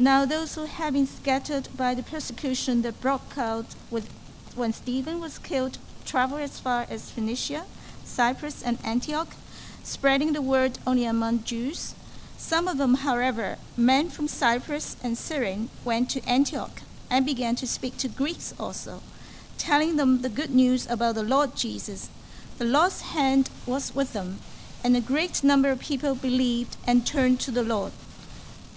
Now those who had been scattered by the persecution that broke out with, when Stephen was killed traveled as far as Phoenicia, Cyprus, and Antioch, spreading the word only among Jews. Some of them, however, men from Cyprus and Cyrene, went to Antioch and began to speak to Greeks also, telling them the good news about the Lord Jesus. The Lord's hand was with them, and a great number of people believed and turned to the Lord.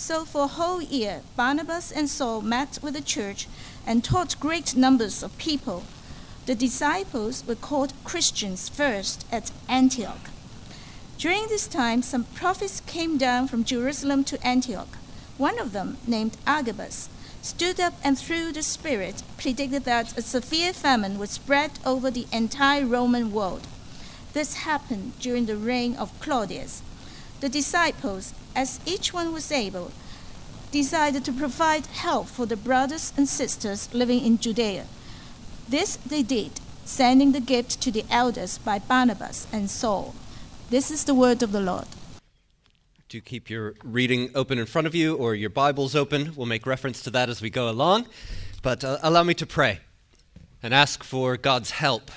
So for a whole year, Barnabas and Saul met with the church and taught great numbers of people. The disciples were called Christians first at Antioch. During this time, some prophets came down from Jerusalem to Antioch. One of them, named Agabus, stood up and through the Spirit predicted that a severe famine would spread over the entire Roman world. This happened during the reign of Claudius. The disciples, as each one was able, decided to provide help for the brothers and sisters living in Judea. This they did, sending the gift to the elders by Barnabas and Saul. This is the word of the Lord. Do keep your reading open in front of you or your Bibles open. We'll make reference to that as we go along. But uh, allow me to pray and ask for God's help.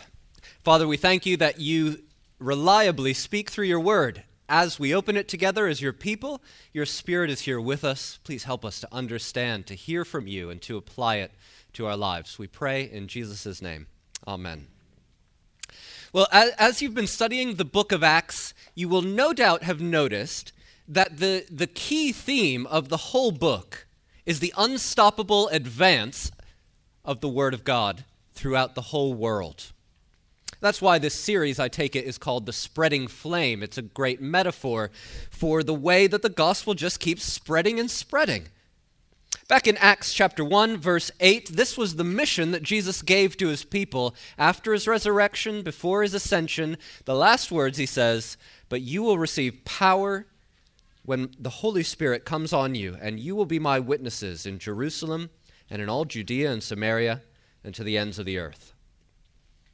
Father, we thank you that you reliably speak through your word. As we open it together as your people, your spirit is here with us. Please help us to understand, to hear from you, and to apply it to our lives. We pray in Jesus' name. Amen. Well, as you've been studying the book of Acts, you will no doubt have noticed that the, the key theme of the whole book is the unstoppable advance of the Word of God throughout the whole world. That's why this series, I take it, is called The Spreading Flame. It's a great metaphor for the way that the gospel just keeps spreading and spreading. Back in Acts chapter 1, verse 8, this was the mission that Jesus gave to his people after his resurrection, before his ascension. The last words he says, But you will receive power when the Holy Spirit comes on you, and you will be my witnesses in Jerusalem and in all Judea and Samaria and to the ends of the earth.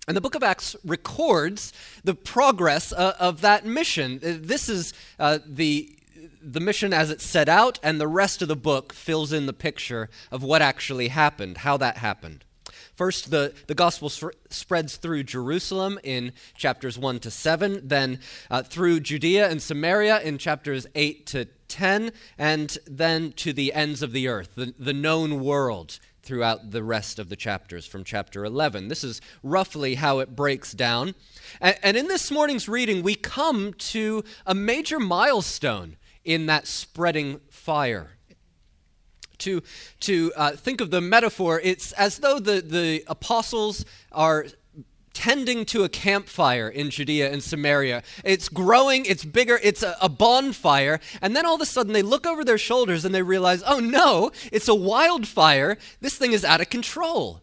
And the book of Acts records the progress uh, of that mission. Uh, this is uh, the, the mission as it's set out, and the rest of the book fills in the picture of what actually happened, how that happened. First, the, the gospel spreads through Jerusalem in chapters 1 to 7, then uh, through Judea and Samaria in chapters 8 to 10, and then to the ends of the earth, the, the known world throughout the rest of the chapters from chapter 11. This is roughly how it breaks down. And, in this morning's reading, we come to a major milestone in that spreading fire to, to uh, think of the metaphor, it's as though the, the apostles are tending to a campfire in Judea and Samaria. It's growing, it's bigger, it's a, a, bonfire, and then all of a sudden they look over their shoulders and they realize, oh no, it's a wildfire. This thing is out of control.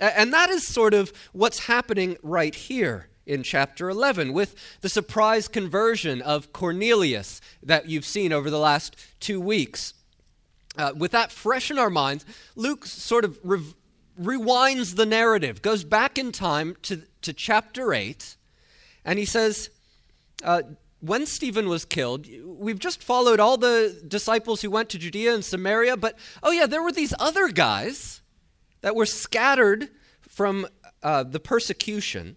And that is sort of what's happening right here in chapter 11 with the surprise conversion of Cornelius that you've seen over the last two weeks. Uh, with that fresh in our minds, Luke sort of re- rewinds the narrative, goes back in time to, to chapter 8, and he says, uh, when Stephen was killed, we've just followed all the disciples who went to Judea and Samaria, but oh, yeah, there were these other guys that were scattered from uh, the persecution,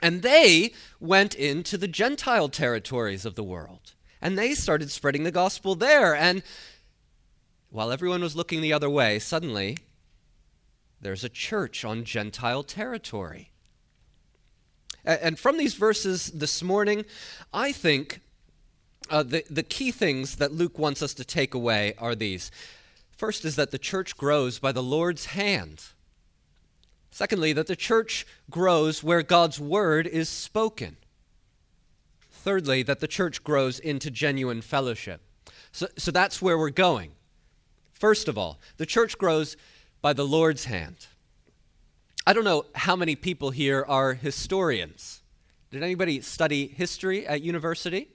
and they went into the Gentile territories of the world, and they started spreading the gospel there. And while everyone was looking the other way, suddenly there's a church on Gentile territory. And from these verses this morning, I think uh, the, the key things that Luke wants us to take away are these. First is that the church grows by the Lord's hand. Secondly, that the church grows where God's word is spoken. Thirdly, that the church grows into genuine fellowship. So, so that's where we're going. First of all, the church grows by the Lord's hand. I don't know how many people here are historians. Did anybody study history at university?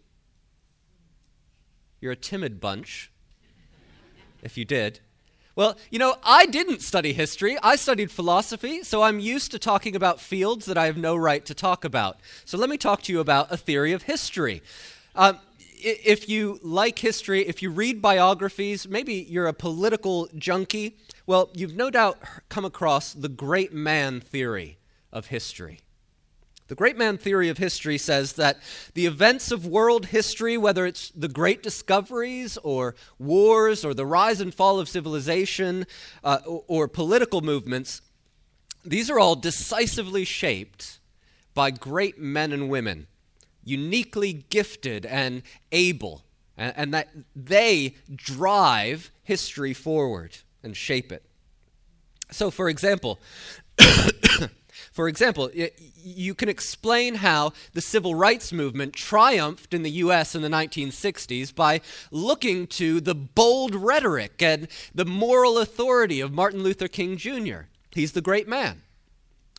You're a timid bunch, if you did. Well, you know, I didn't study history. I studied philosophy, so I'm used to talking about fields that I have no right to talk about. So let me talk to you about a theory of history. Um, if you like history, if you read biographies, maybe you're a political junkie, well, you've no doubt come across the great man theory of history. The great man theory of history says that the events of world history, whether it's the great discoveries or wars or the rise and fall of civilization uh, or, or political movements, these are all decisively shaped by great men and women, uniquely gifted and able, and, and that they drive history forward and shape it. So, for example, for example, you can explain how the civil rights movement triumphed in the U.S. in the 1960s by looking to the bold rhetoric and the moral authority of Martin Luther King Jr. He's the great man.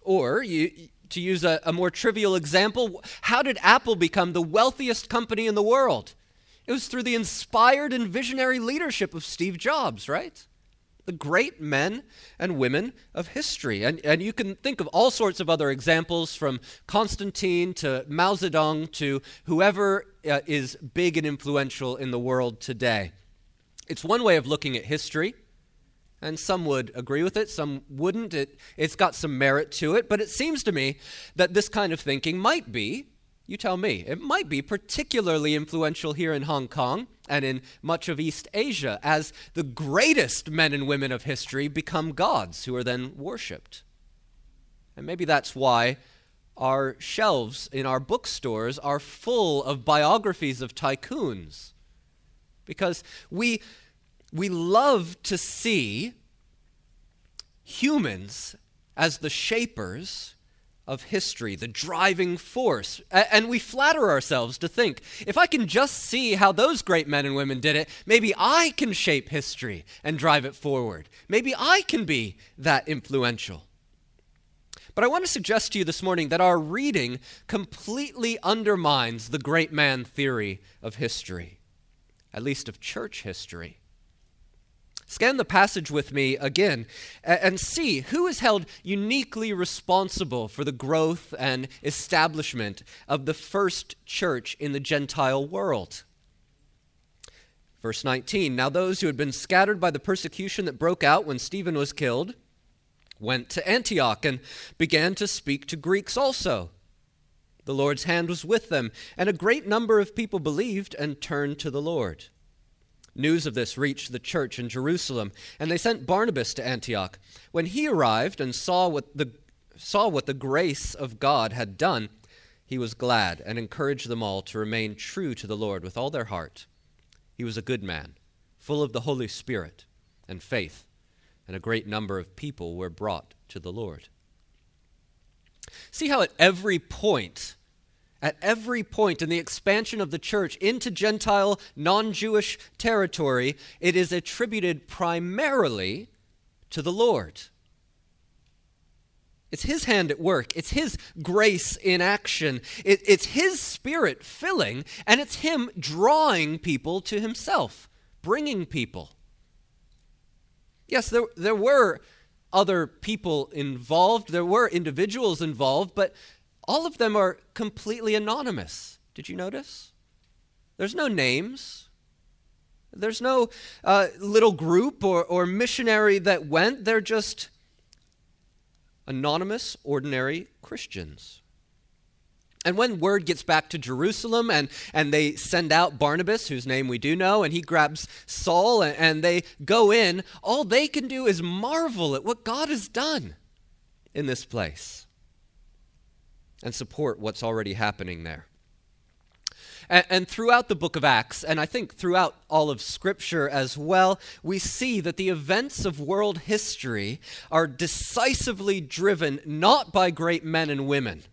Or, you, to use a, a more trivial example, how did Apple become the wealthiest company in the world? It was through the inspired and visionary leadership of Steve Jobs, right? the great men and women of history. And, and you can think of all sorts of other examples from Constantine to Mao Zedong to whoever uh, is big and influential in the world today. It's one way of looking at history, and some would agree with it, some wouldn't. It, it's got some merit to it, but it seems to me that this kind of thinking might be you tell me. It might be particularly influential here in Hong Kong and in much of East Asia as the greatest men and women of history become gods who are then worshipped. And maybe that's why our shelves in our bookstores are full of biographies of tycoons. Because we, we love to see humans as the shapers of history, the driving force. And we flatter ourselves to think if I can just see how those great men and women did it, maybe I can shape history and drive it forward. Maybe I can be that influential. But I want to suggest to you this morning that our reading completely undermines the great man theory of history, at least of church history. Scan the passage with me again and see who is held uniquely responsible for the growth and establishment of the first church in the Gentile world. Verse 19 Now those who had been scattered by the persecution that broke out when Stephen was killed went to Antioch and began to speak to Greeks also. The Lord's hand was with them, and a great number of people believed and turned to the Lord. News of this reached the church in Jerusalem, and they sent Barnabas to Antioch. When he arrived and saw what the, saw what the grace of God had done, he was glad and encouraged them all to remain true to the Lord with all their heart. He was a good man, full of the Holy Spirit and faith, and a great number of people were brought to the Lord. See how at every point at every point in the expansion of the church into Gentile, non Jewish territory, it is attributed primarily to the Lord. It's His hand at work. It's His grace in action. It, it's His Spirit filling, and it's Him drawing people to Himself, bringing people. Yes, there, there were other people involved, there were individuals involved, but all of them are completely anonymous. Did you notice? There's no names. There's no uh, little group or, or missionary that went. They're just anonymous, ordinary Christians. And when word gets back to Jerusalem and, and they send out Barnabas, whose name we do know, and he grabs Saul and, and they go in, all they can do is marvel at what God has done in this place and support what's already happening there. And, and, throughout the book of Acts, and I think throughout all of Scripture as well, we see that the events of world history are decisively driven not by great men and women,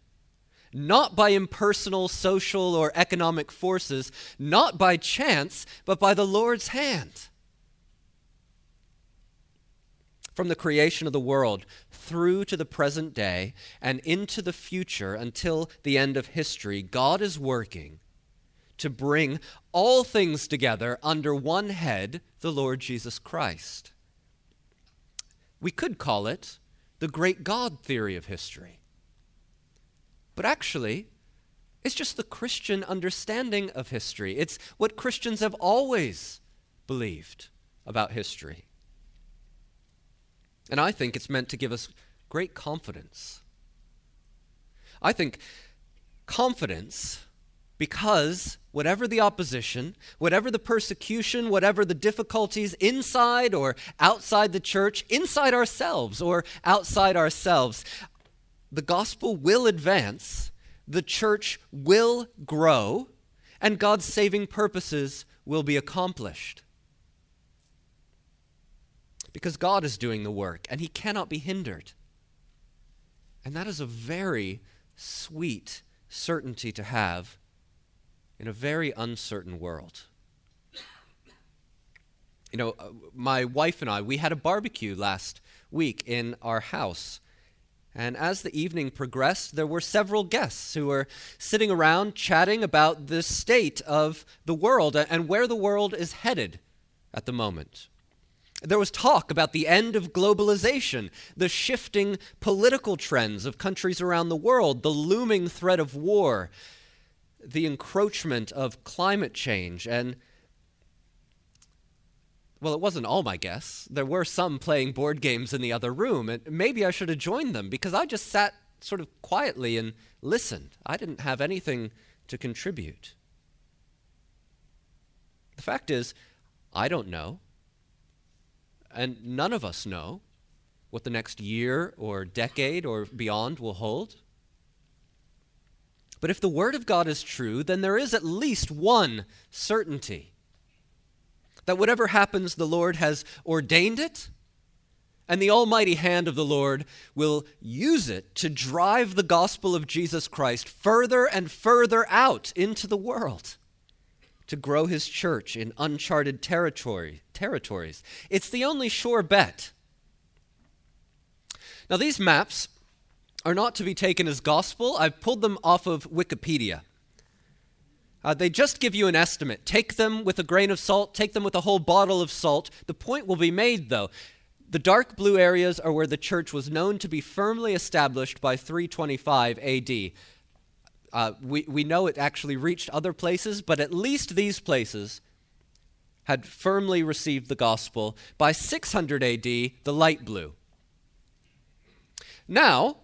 not by impersonal social or economic forces, not by chance, but by the Lord's hand. From the creation of the world through to the present day and into the future until the end of history, God is working to bring all things together under one head, the Lord Jesus Christ. We could call it the great God theory of history. But actually, it's just the Christian understanding of history. It's what Christians have always believed about history. And I think it's meant to give us great confidence. I think confidence because whatever the opposition, whatever the persecution, whatever the difficulties inside or outside the church, inside ourselves or outside ourselves, the gospel will advance, the church will grow, and God's saving purposes will be accomplished. Because God is doing the work, and He cannot be hindered. And that is a very sweet certainty to have in a very uncertain world. You know, uh, my wife and I, we had a barbecue last week in our house. And as the evening progressed, there were several guests who were sitting around chatting about the state of the world and where the world is headed at the moment. There was talk about the end of globalization, the shifting political trends of countries around the world, the looming threat of war, the encroachment of climate change and well, it wasn't all my guests. There were some playing board games in the other room, and maybe I should have joined them because I just sat sort of quietly and listened. I didn't have anything to contribute. The fact is, I don't know, and none of us know what the next year or decade or beyond will hold. But if the Word of God is true, then there is at least one certainty that whatever happens, the Lord has ordained it, and the almighty hand of the Lord will use it to drive the gospel of Jesus Christ further and further out into the world to grow his church in uncharted territory, territories. It's the only sure bet. Now, these maps are not to be taken as gospel. I've pulled them off of Wikipedia. Uh, they just give you an estimate. Take them with a grain of salt, take them with a whole bottle of salt. The point will be made, though. The dark blue areas are where the church was known to be firmly established by 325 AD. Uh, we, we know it actually reached other places, but at least these places had firmly received the gospel. By 600 AD, the light blue. Now,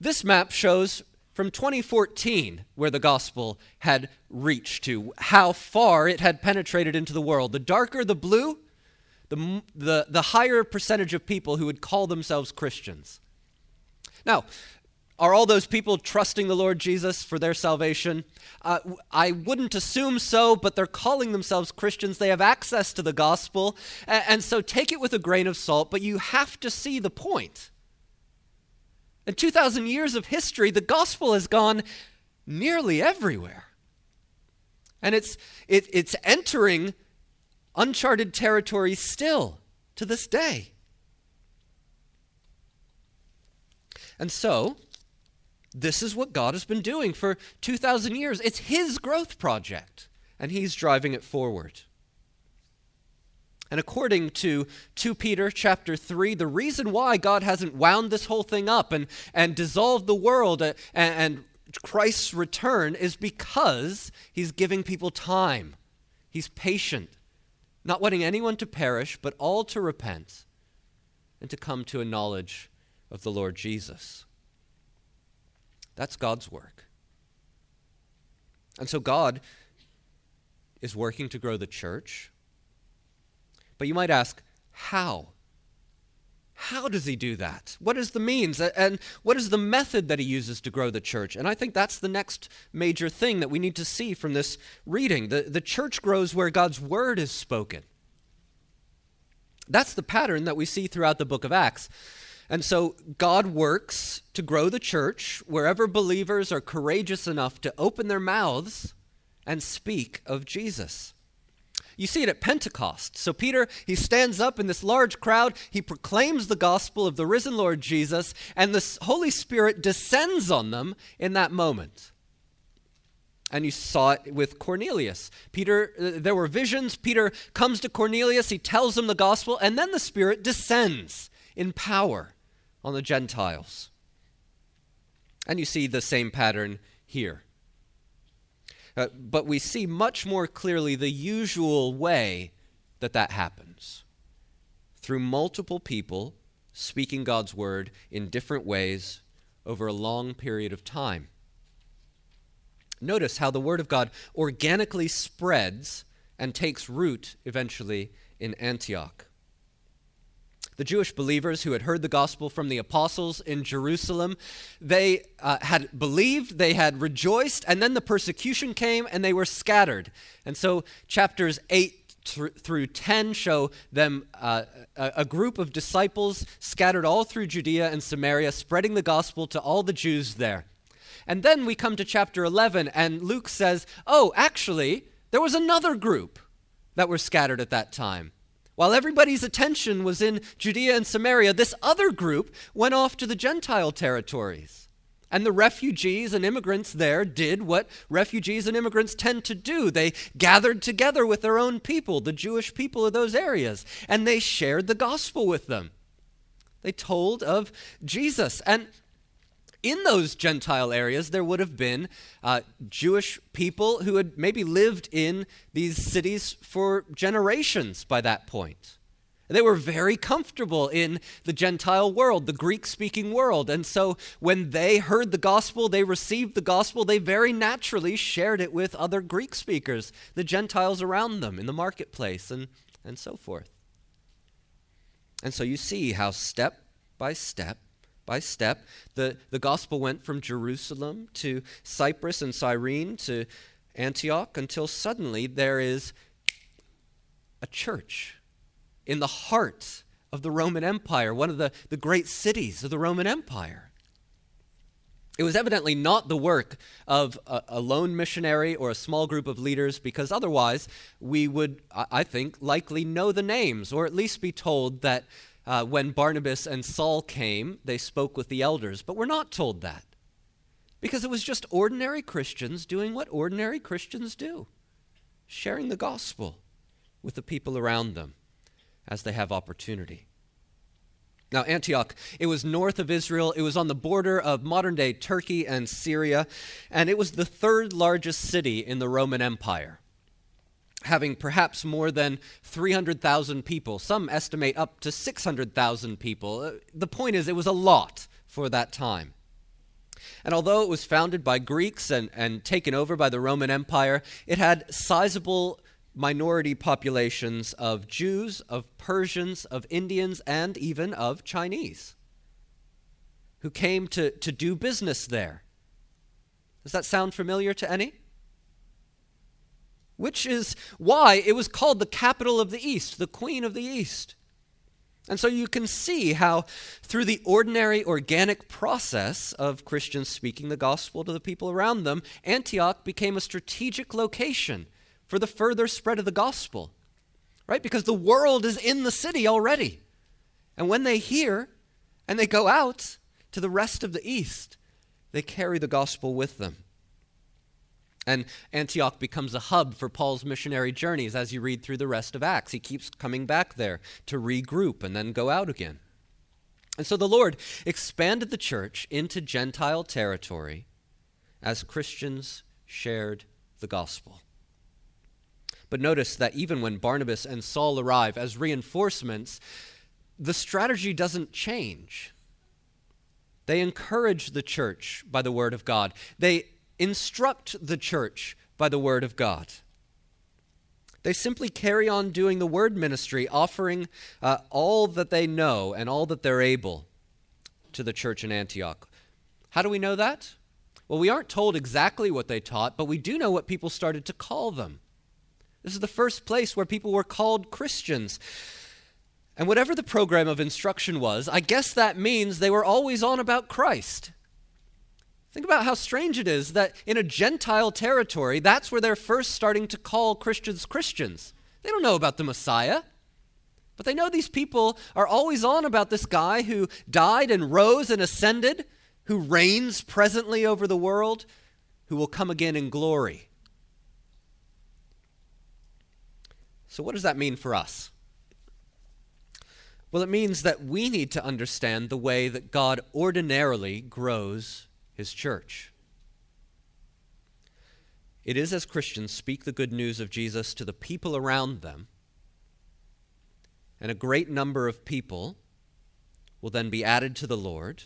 this map shows from 2014 where the gospel had reached to, how far it had penetrated into the world. The darker the blue, the, the, the higher percentage of people who would call themselves Christians. Now, are all those people trusting the Lord Jesus for their salvation? Uh, I wouldn't assume so, but they're calling themselves Christians. They have access to the gospel. And, so take it with a grain of salt, but you have to see the point. In 2,000 years of history, the gospel has gone nearly everywhere. And it's, it, it's entering uncharted territory still to this day. And so, this is what God has been doing for 2,000 years. It's His growth project, and He's driving it forward. And according to 2 Peter chapter 3, the reason why God hasn't wound this whole thing up and, and dissolved the world and, and Christ's return is because he's giving people time. He's patient, not wanting anyone to perish, but all to repent and to come to a knowledge of the Lord Jesus. That's God's work. And so God is working to grow the church but you might ask, how? How does he do that? What is the means? And what is the method that he uses to grow the church? And I think that's the next major thing that we need to see from this reading. The, the church grows where God's word is spoken. That's the pattern that we see throughout the book of Acts. And so God works to grow the church wherever believers are courageous enough to open their mouths and speak of Jesus. You see it at Pentecost. So Peter, he stands up in this large crowd, he proclaims the gospel of the risen Lord Jesus, and the Holy Spirit descends on them in that moment. And you saw it with Cornelius. Peter, uh, there were visions. Peter comes to Cornelius, he tells him the gospel, and then the Spirit descends in power on the Gentiles. And you see the same pattern here. Uh, but we see much more clearly the usual way that that happens through multiple people speaking God's word in different ways over a long period of time. Notice how the word of God organically spreads and takes root eventually in Antioch. The Jewish believers who had heard the gospel from the apostles in Jerusalem, they uh, had believed, they had rejoiced, and then the persecution came and they were scattered. And so chapters 8 through 10 show them uh, a, a group of disciples scattered all through Judea and Samaria, spreading the gospel to all the Jews there. And then we come to chapter 11, and Luke says, Oh, actually, there was another group that were scattered at that time. While everybody's attention was in Judea and Samaria, this other group went off to the Gentile territories. And the refugees and immigrants there did what refugees and immigrants tend to do. They gathered together with their own people, the Jewish people of those areas, and they shared the gospel with them. They told of Jesus. And in those Gentile areas, there would have been uh, Jewish people who had maybe lived in these cities for generations by that point. They were very comfortable in the Gentile world, the Greek speaking world. And so when they heard the gospel, they received the gospel, they very naturally shared it with other Greek speakers, the Gentiles around them in the marketplace, and, and so forth. And so you see how step by step, by step. The, the gospel went from Jerusalem to Cyprus and Cyrene to Antioch until suddenly there is a church in the heart of the Roman Empire, one of the, the great cities of the Roman Empire. It was evidently not the work of a, a, lone missionary or a small group of leaders, because otherwise we would, I think, likely know the names, or at least be told that uh, when Barnabas and Saul came, they spoke with the elders. But we're not told that because it was just ordinary Christians doing what ordinary Christians do sharing the gospel with the people around them as they have opportunity. Now, Antioch, it was north of Israel. It was on the border of modern day Turkey and Syria, and it was the third largest city in the Roman Empire having perhaps more than 300,000 people. Some estimate up to 600,000 people. Uh, the point is, it was a lot for that time. And although it was founded by Greeks and, and taken over by the Roman Empire, it had sizable minority populations of Jews, of Persians, of Indians, and even of Chinese who came to, to do business there. Does that sound familiar to any? Which is why it was called the capital of the East, the Queen of the East. And so you can see how, through the ordinary organic process of Christians speaking the gospel to the people around them, Antioch became a strategic location for the further spread of the gospel. Right? Because the world is in the city already. And when they hear and they go out to the rest of the East, they carry the gospel with them. And Antioch becomes a hub for Paul's missionary journeys as you read through the rest of Acts. He keeps coming back there to regroup and then go out again. And so the Lord expanded the church into Gentile territory as Christians shared the gospel. But notice that even when Barnabas and Saul arrive as reinforcements, the strategy doesn't change. They encourage the church by the word of God. They instruct the church by the word of God. They simply carry on doing the word ministry, offering uh, all that they know and all that they're able to the church in Antioch. How do we know that? Well, we aren't told exactly what they taught, but we do know what people started to call them. This is the first place where people were called Christians. And whatever the program of instruction was, I guess that means they were always on about Christ. Think about how strange it is that in a Gentile territory, that's where they're first starting to call Christians Christians. They don't know about the Messiah. But they know these people are always on about this guy who died and rose and ascended, who reigns presently over the world, who will come again in glory. So, what does that mean for us? Well, it means that we need to understand the way that God ordinarily grows his church. It is as Christians speak the good news of Jesus to the people around them, and a great number of people will then be added to the Lord.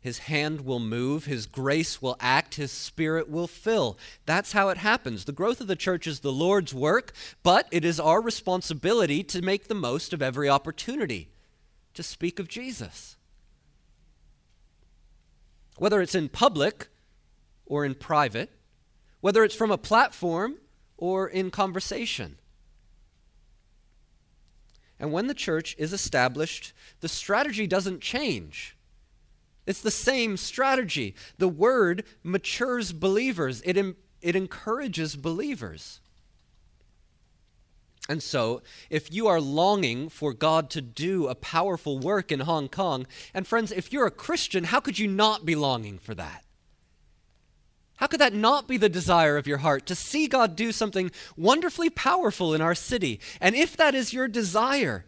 His hand will move, His grace will act, His Spirit will fill. That's how it happens. The growth of the church is the Lord's work, but it is our responsibility to make the most of every opportunity to speak of Jesus. Whether it's in public or in private, whether it's from a platform or in conversation. And when the church is established, the strategy doesn't change. It's the same strategy. The word matures believers, it, it encourages believers. And so, if you are longing for God to do a powerful work in Hong Kong, and friends, if you're a Christian, how could you not be longing for that? How could that not be the desire of your heart to see God do something wonderfully powerful in our city? And if that is your desire,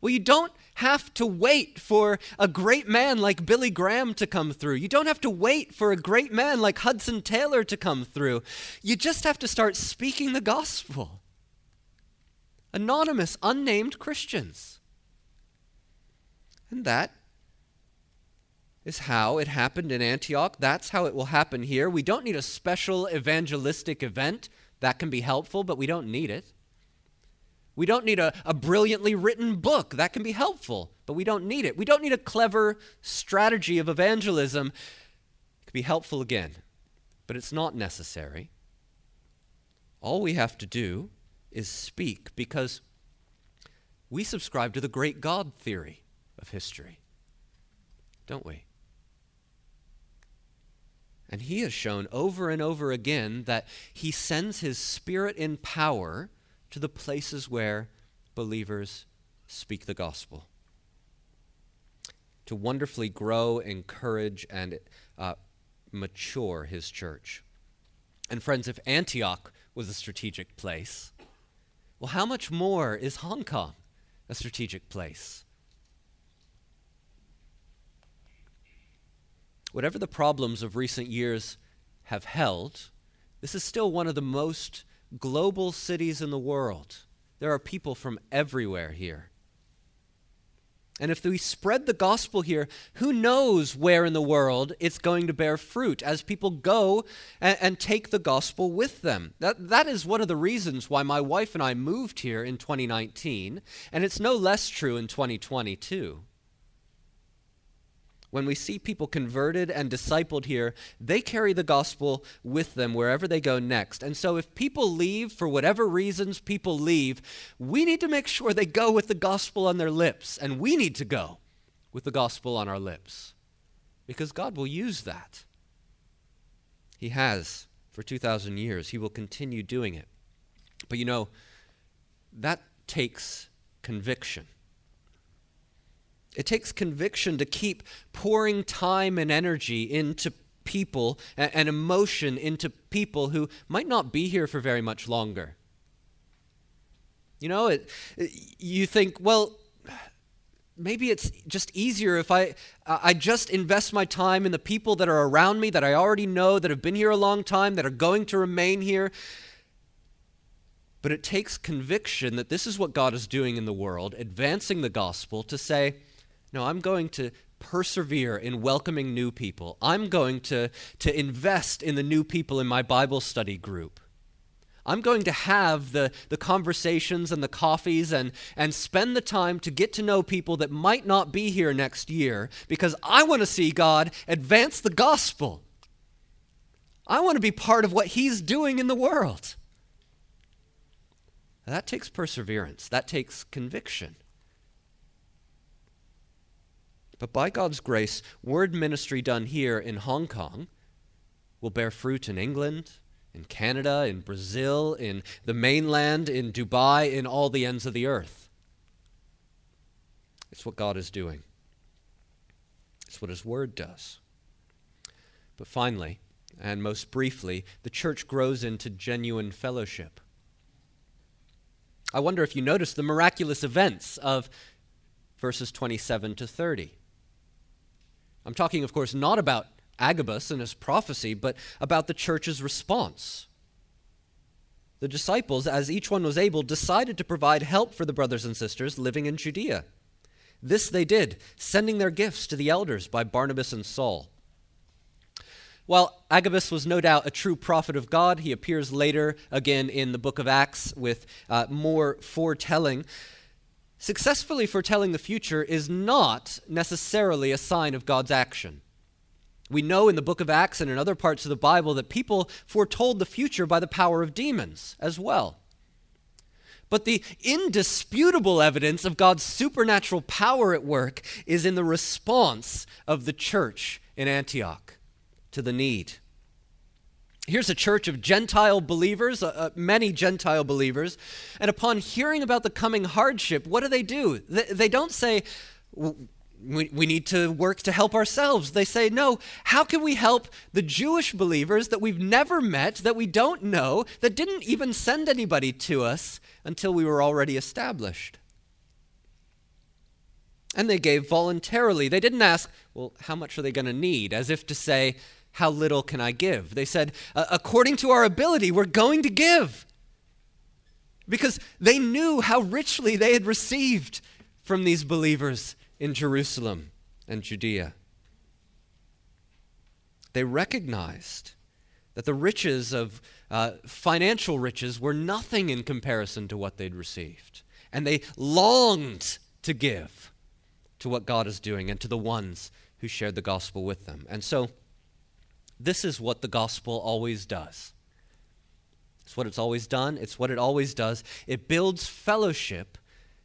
well, you don't have to wait for a great man like Billy Graham to come through. You don't have to wait for a great man like Hudson Taylor to come through. You just have to start speaking the gospel anonymous, unnamed Christians. And that is how it happened in Antioch. That's how it will happen here. We don't need a special evangelistic event. That can be helpful, but we don't need it. We don't need a, a brilliantly written book. That can be helpful, but we don't need it. We don't need a clever strategy of evangelism. It can be helpful again, but it's not necessary. All we have to do is speak because we subscribe to the great God theory of history, don't we? And he has shown over and over again that he sends his spirit in power to the places where believers speak the gospel. To wonderfully grow, encourage, and uh, mature his church. And friends, if Antioch was a strategic place, well, how much more is Hong Kong a strategic place? Whatever the problems of recent years have held, this is still one of the most global cities in the world. There are people from everywhere here. And if we spread the gospel here, who knows where in the world it's going to bear fruit as people go and, and, take the gospel with them. That, that is one of the reasons why my wife and I moved here in 2019, and it's no less true in 2022 when we see people converted and discipled here, they carry the gospel with them wherever they go next. And so, if people leave for whatever reasons people leave, we need to make sure they go with the gospel on their lips, and we need to go with the gospel on our lips because God will use that. He has for 2,000 years, He will continue doing it. But you know, that takes conviction. It takes conviction to keep pouring time and energy into people and, emotion into people who might not be here for very much longer. You know, it, you think, well, maybe it's just easier if I, I just invest my time in the people that are around me that I already know, that have been here a long time, that are going to remain here. But it takes conviction that this is what God is doing in the world, advancing the gospel, to say, no, I'm going to persevere in welcoming new people. I'm going to, to invest in the new people in my Bible study group. I'm going to have the, the conversations and the coffees and, and spend the time to get to know people that might not be here next year because I want to see God advance the gospel. I want to be part of what He's doing in the world. That takes perseverance, that takes conviction. But by God's grace, word ministry done here in Hong Kong will bear fruit in England in Canada, in Brazil, in the mainland, in Dubai, in all the ends of the earth. It's what God is doing, it's what His Word does. But finally, and most briefly, the church grows into genuine fellowship. I wonder if you notice the miraculous events of verses 27 to 30. I'm talking, of course, not about Agabus and his prophecy, but about the church's response. The disciples, as each one was able, decided to provide help for the brothers and sisters living in Judea. This they did, sending their gifts to the elders by Barnabas and Saul. While Agabus was no doubt a true prophet of God, he appears later again in the book of Acts with uh, more foretelling. Successfully foretelling the future is not necessarily a sign of God's action. We know in the book of Acts and in other parts of the Bible that people foretold the future by the power of demons as well. But the indisputable evidence of God's supernatural power at work is in the response of the church in Antioch to the need. Here's a church of Gentile believers, uh, uh many Gentile believers, and upon hearing about the coming hardship, what do they do? They, they don't say, we, we need to work to help ourselves. They say, no, how can we help the Jewish believers that we've never met, that we don't know, that didn't even send anybody to us until we were already established? And they gave voluntarily. They didn't ask, well, how much are they going to need? As if to say, how little can I give? They said, according to our ability, we're going to give. Because they knew how richly they had received from these believers in Jerusalem and Judea. They recognized that the riches of uh, financial riches were nothing in comparison to what they'd received. And they longed to give to what God is doing and to the ones who shared the gospel with them. And so, this is what the gospel always does. It's what it's always done, it's what it always does. It builds fellowship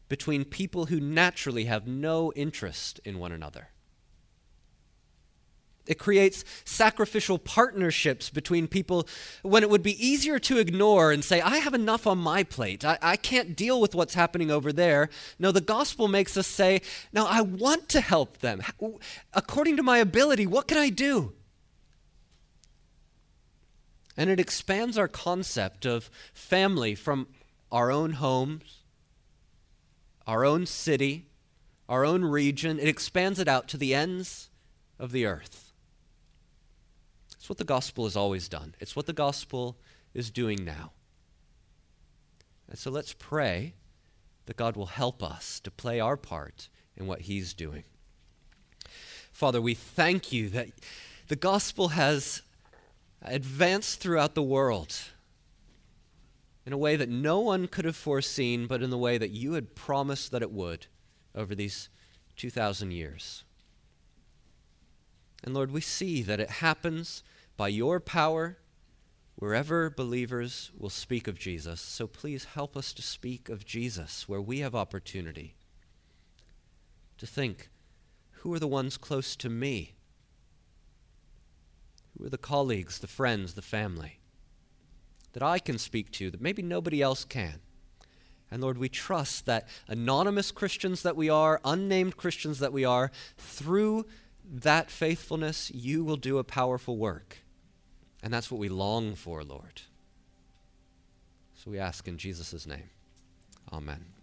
between people who naturally have no interest in one another. It creates sacrificial partnerships between people when it would be easier to ignore and say, I have enough on my plate. I, I, can't deal with what's happening over there. No, the gospel makes us say, No, I want to help them. According to my ability, what can I do? And it expands our concept of family from our own homes our own city, our own region. It expands it out to the ends of the earth. It's what the gospel has always done, it's what the gospel is doing now. And so let's pray that God will help us to play our part in what He's doing. Father, we thank you that the gospel has advanced throughout the world in a way that no one could have foreseen, but in the way that you had promised that it would over these 2,000 years. And Lord, we see that it happens by your power wherever believers will speak of Jesus. So please help us to speak of Jesus where we have opportunity. To think, who are the ones close to me? Who are the colleagues, the friends, the family? that I can speak to that maybe nobody else can. And Lord, we trust that anonymous Christians that we are, unnamed Christians that we are, through that faithfulness, you will do a powerful work. And that's what we long for, Lord. So we ask in Jesus' name. Amen.